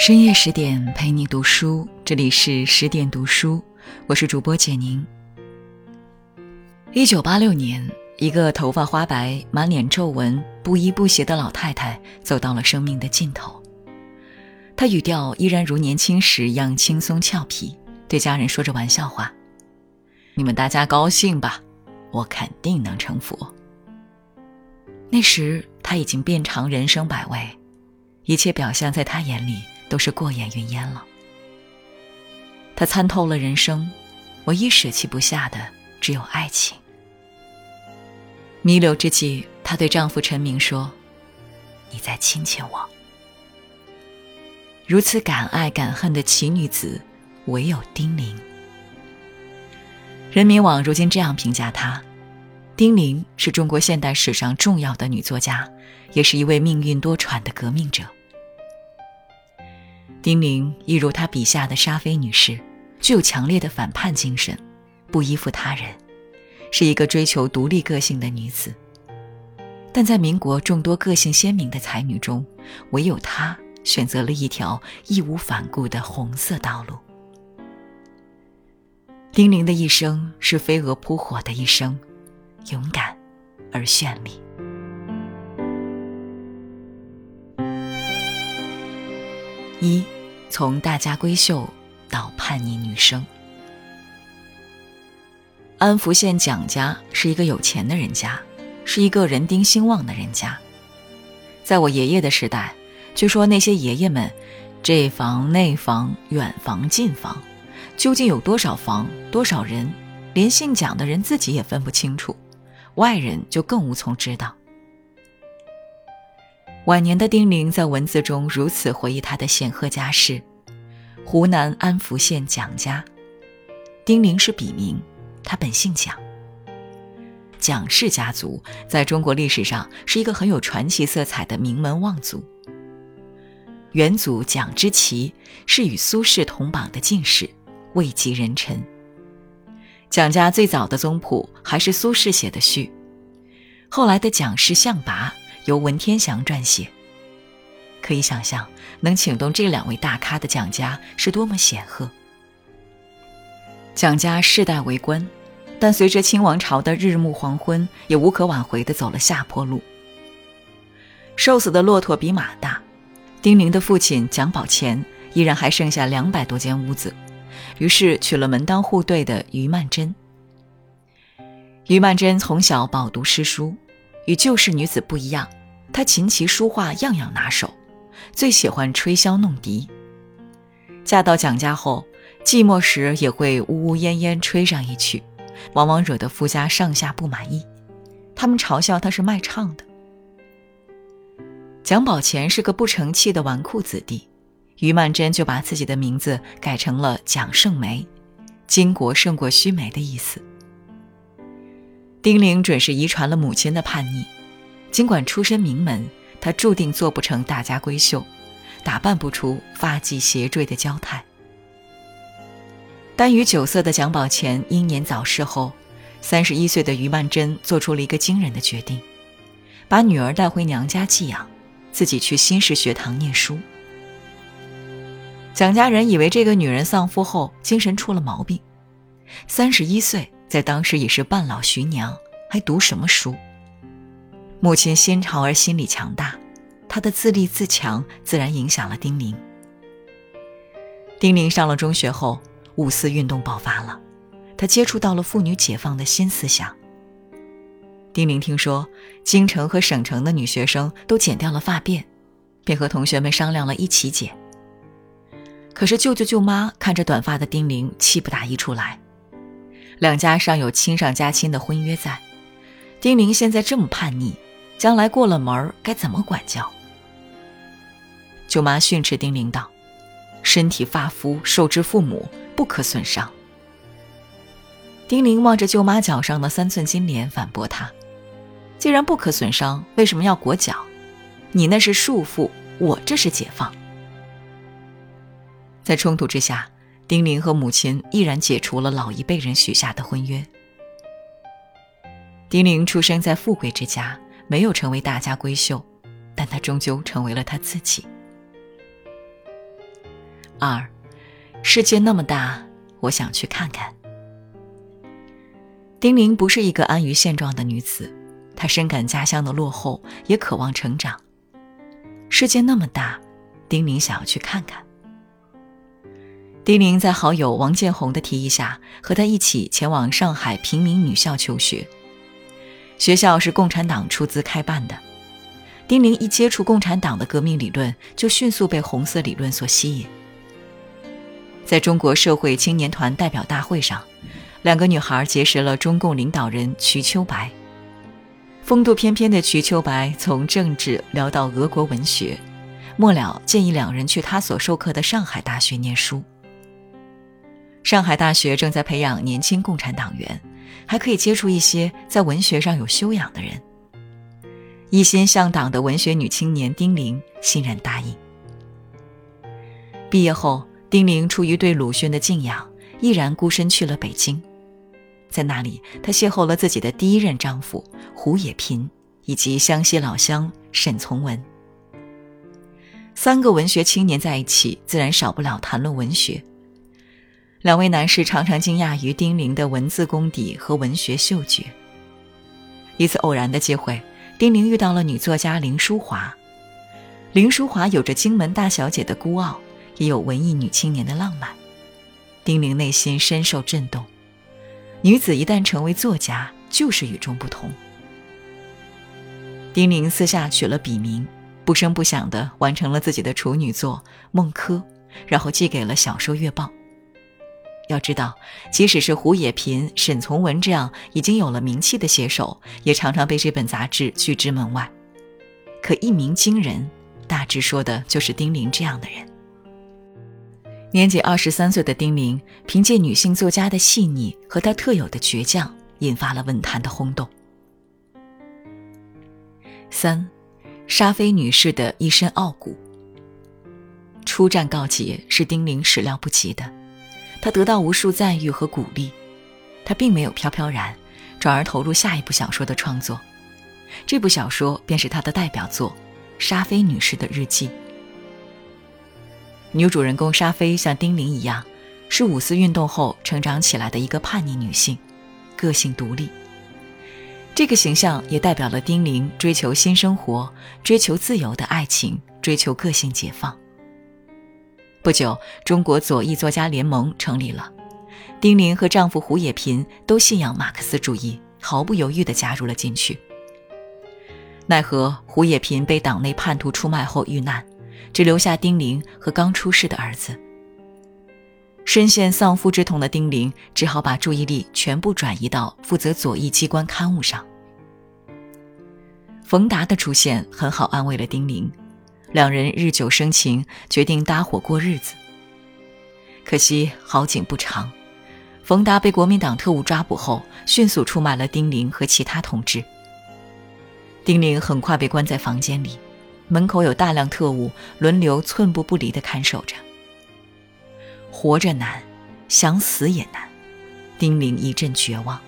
深夜十点陪你读书，这里是十点读书，我是主播简宁。一九八六年，一个头发花白、满脸皱纹、不衣不鞋的老太太走到了生命的尽头。她语调依然如年轻时一样轻松俏皮，对家人说着玩笑话：“你们大家高兴吧，我肯定能成佛。”那时他已经遍尝人生百味，一切表象在他眼里。都是过眼云烟了。他参透了人生，唯一舍弃不下的只有爱情。弥留之际，她对丈夫陈明说：“你再亲亲我。”如此敢爱敢恨的奇女子，唯有丁玲。人民网如今这样评价她：丁玲是中国现代史上重要的女作家，也是一位命运多舛的革命者。丁玲一如她笔下的沙菲女士，具有强烈的反叛精神，不依附他人，是一个追求独立个性的女子。但在民国众多个性鲜明的才女中，唯有她选择了一条义无反顾的红色道路。丁玲的一生是飞蛾扑火的一生，勇敢而绚丽。一，从大家闺秀到叛逆女生。安福县蒋家是一个有钱的人家，是一个人丁兴旺的人家。在我爷爷的时代，据说那些爷爷们，这房那房，远房近房，究竟有多少房多少人，连姓蒋的人自己也分不清楚，外人就更无从知道。晚年的丁玲在文字中如此回忆她的显赫家世：湖南安福县蒋家。丁玲是笔名，她本姓蒋。蒋氏家族在中国历史上是一个很有传奇色彩的名门望族。元祖蒋之奇是与苏轼同榜的进士，位极人臣。蒋家最早的宗谱还是苏轼写的序，后来的蒋氏相拔。由文天祥撰写，可以想象能请动这两位大咖的蒋家是多么显赫。蒋家世代为官，但随着清王朝的日暮黄昏，也无可挽回地走了下坡路。瘦死的骆驼比马大，丁玲的父亲蒋宝乾依然还剩下两百多间屋子，于是娶了门当户对的于曼桢。于曼桢从小饱读诗书。与旧式女子不一样，她琴棋书画样样拿手，最喜欢吹箫弄笛。嫁到蒋家后，寂寞时也会呜呜咽咽吹上一曲，往往惹得夫家上下不满意，他们嘲笑她是卖唱的。蒋宝乾是个不成器的纨绔子弟，于曼桢就把自己的名字改成了蒋胜梅，巾帼胜过须眉的意思。丁玲准是遗传了母亲的叛逆，尽管出身名门，她注定做不成大家闺秀，打扮不出发髻斜坠的娇态。耽于酒色的蒋宝乾英年早逝后，三十一岁的于曼桢做出了一个惊人的决定，把女儿带回娘家寄养，自己去新式学堂念书。蒋家人以为这个女人丧夫后精神出了毛病，三十一岁。在当时已是半老徐娘，还读什么书？母亲心潮而心理强大，她的自立自强自然影响了丁玲。丁玲上了中学后，五四运动爆发了，她接触到了妇女解放的新思想。丁玲听说京城和省城的女学生都剪掉了发辫，便和同学们商量了一起剪。可是舅舅舅妈看着短发的丁玲，气不打一处来。两家尚有亲上加亲的婚约在，丁玲现在这么叛逆，将来过了门该怎么管教？舅妈训斥丁玲道：“身体发肤受之父母，不可损伤。”丁玲望着舅妈脚上的三寸金莲，反驳她：“既然不可损伤，为什么要裹脚？你那是束缚，我这是解放。”在冲突之下。丁玲和母亲毅然解除了老一辈人许下的婚约。丁玲出生在富贵之家，没有成为大家闺秀，但她终究成为了她自己。二，世界那么大，我想去看看。丁玲不是一个安于现状的女子，她深感家乡的落后，也渴望成长。世界那么大，丁玲想要去看看。丁玲在好友王建红的提议下，和他一起前往上海平民女校求学。学校是共产党出资开办的。丁玲一接触共产党的革命理论，就迅速被红色理论所吸引。在中国社会青年团代表大会上，两个女孩结识了中共领导人瞿秋白。风度翩翩的瞿秋白从政治聊到俄国文学，末了建议两人去他所授课的上海大学念书。上海大学正在培养年轻共产党员，还可以接触一些在文学上有修养的人。一心向党的文学女青年丁玲欣然答应。毕业后。丁玲出于对鲁迅的敬仰，毅然孤身去了北京。在那里，她邂逅了自己的第一任丈夫胡也频，以及湘西老乡沈从文。三个文学青年在一起，自然少不了谈论文学。两位男士常常惊讶于丁玲的文字功底和文学嗅觉。一次偶然的机会，丁玲遇到了女作家林淑华。林淑华有着荆门大小姐的孤傲。也有文艺女青年的浪漫，丁玲内心深受震动。女子一旦成为作家，就是与众不同。丁玲私下取了笔名，不声不响地完成了自己的处女作《梦柯》，然后寄给了《小说月报》。要知道，即使是胡也频、沈从文这样已经有了名气的写手，也常常被这本杂志拒之门外。可一鸣惊人，大致说的就是丁玲这样的人。年仅二十三岁的丁玲，凭借女性作家的细腻和她特有的倔强，引发了文坛的轰动。三，沙菲女士的一身傲骨。初战告捷是丁玲始料不及的，她得到无数赞誉和鼓励，她并没有飘飘然，转而投入下一部小说的创作，这部小说便是她的代表作《沙菲女士的日记》。女主人公沙菲像丁玲一样，是五四运动后成长起来的一个叛逆女性，个性独立。这个形象也代表了丁玲追求新生活、追求自由的爱情、追求个性解放。不久，中国左翼作家联盟成立了，丁玲和丈夫胡也频都信仰马克思主义，毫不犹豫地加入了进去。奈何胡也频被党内叛徒出卖后遇难。只留下丁玲和刚出世的儿子。深陷丧夫之痛的丁玲只好把注意力全部转移到负责左翼机关刊物上。冯达的出现很好安慰了丁玲，两人日久生情，决定搭伙过日子。可惜好景不长，冯达被国民党特务抓捕后，迅速出卖了丁玲和其他同志。丁玲很快被关在房间里。门口有大量特务轮流寸步不离地看守着。活着难，想死也难。丁玲一阵绝望。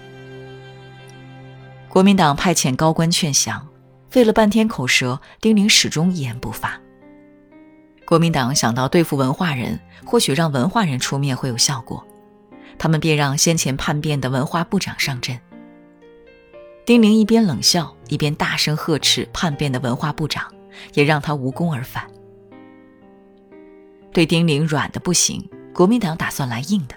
国民党派遣高官劝降，费了半天口舌，丁玲始终一言不发。国民党想到对付文化人，或许让文化人出面会有效果，他们便让先前叛变的文化部长上阵。丁玲一边冷笑，一边大声呵斥叛变的文化部长。也让他无功而返。对丁玲软的不行，国民党打算来硬的。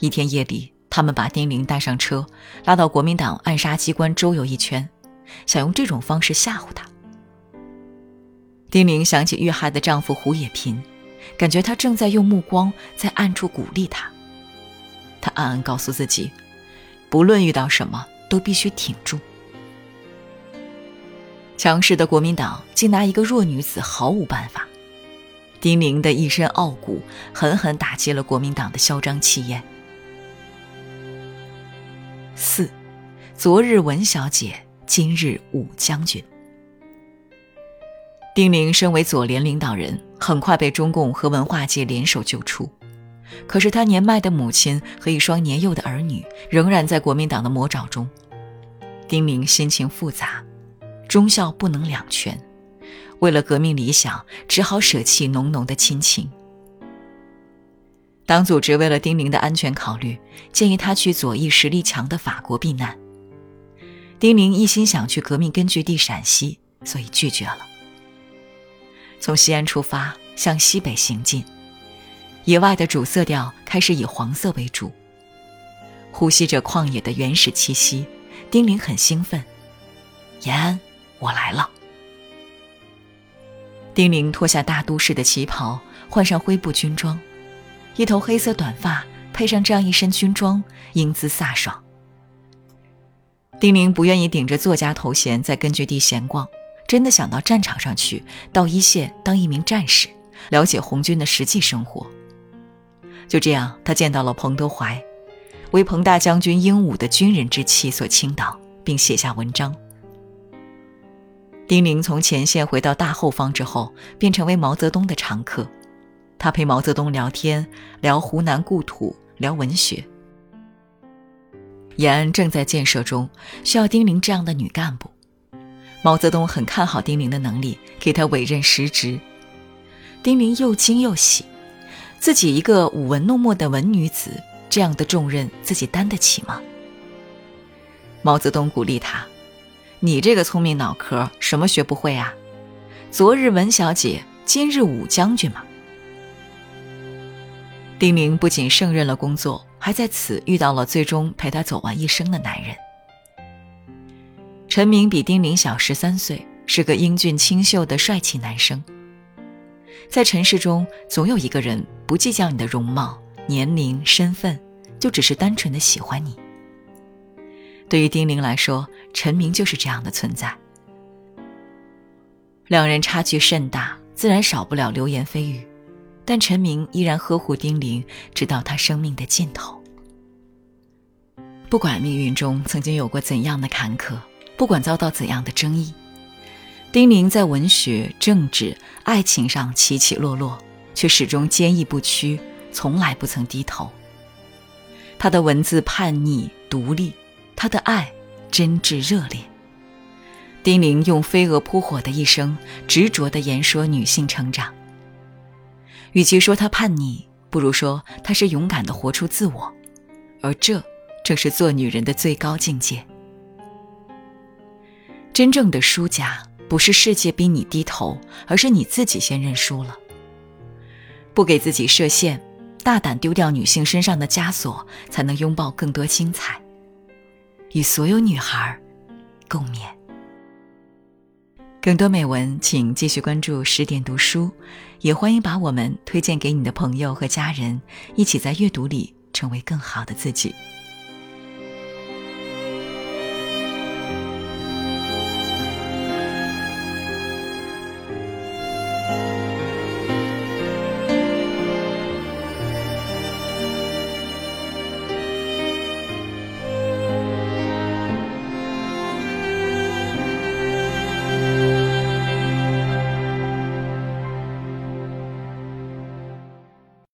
一天夜里，他们把丁玲带上车，拉到国民党暗杀机关周游一圈，想用这种方式吓唬她。丁玲想起遇害的丈夫胡也频，感觉他正在用目光在暗处鼓励她。她暗暗告诉自己，不论遇到什么，都必须挺住。强势的国民党竟拿一个弱女子毫无办法，丁玲的一身傲骨狠狠打击了国民党的嚣张气焰。四，昨日文小姐，今日武将军。丁玲身为左联领导人，很快被中共和文化界联手救出，可是她年迈的母亲和一双年幼的儿女仍然在国民党的魔爪中，丁玲心情复杂。忠孝不能两全，为了革命理想，只好舍弃浓浓的亲情。党组织为了丁玲的安全考虑，建议他去左翼实力强的法国避难。丁玲一心想去革命根据地陕西，所以拒绝了。从西安出发，向西北行进，野外的主色调开始以黄色为主。呼吸着旷野的原始气息，丁玲很兴奋。延安，我来了。丁玲脱下大都市的旗袍，换上灰布军装，一头黑色短发配上这样一身军装，英姿飒爽。丁玲不愿意顶着作家头衔在根据地闲逛，真的想到战场上去，到一线当一名战士，了解红军的实际生活。就这样，他见到了彭德怀。为彭大将军英武的军人之气所倾倒，并写下文章。丁玲从前线回到大后方之后，便成为毛泽东的常客。他陪毛泽东聊天，聊湖南故土，聊文学。延安正在建设中，需要丁玲这样的女干部。毛泽东很看好丁玲的能力，给她委任实职。丁玲又惊又喜，自己一个舞文弄墨的文女子。这样的重任自己担得起吗？毛泽东鼓励他：“你这个聪明脑壳，什么学不会啊？昨日文小姐，今日武将军嘛。”丁玲不仅胜任了工作，还在此遇到了最终陪她走完一生的男人。陈明比丁玲小十三岁，是个英俊清秀的帅气男生。在尘世中，总有一个人不计较你的容貌。年龄、身份，就只是单纯的喜欢你。对于丁玲来说，陈明就是这样的存在。两人差距甚大，自然少不了流言蜚语，但陈明依然呵护丁玲，直到他生命的尽头。不管命运中曾经有过怎样的坎坷，不管遭到怎样的争议，丁玲在文学、政治、爱情上起起落落，却始终坚毅不屈。从来不曾低头。他的文字叛逆独立，他的爱真挚热烈。丁玲用飞蛾扑火的一生，执着地言说女性成长。与其说她叛逆，不如说她是勇敢的活出自我，而这正是做女人的最高境界。真正的输家，不是世界逼你低头，而是你自己先认输了。不给自己设限。大胆丢掉女性身上的枷锁，才能拥抱更多精彩，与所有女孩共勉。更多美文，请继续关注十点读书，也欢迎把我们推荐给你的朋友和家人，一起在阅读里成为更好的自己。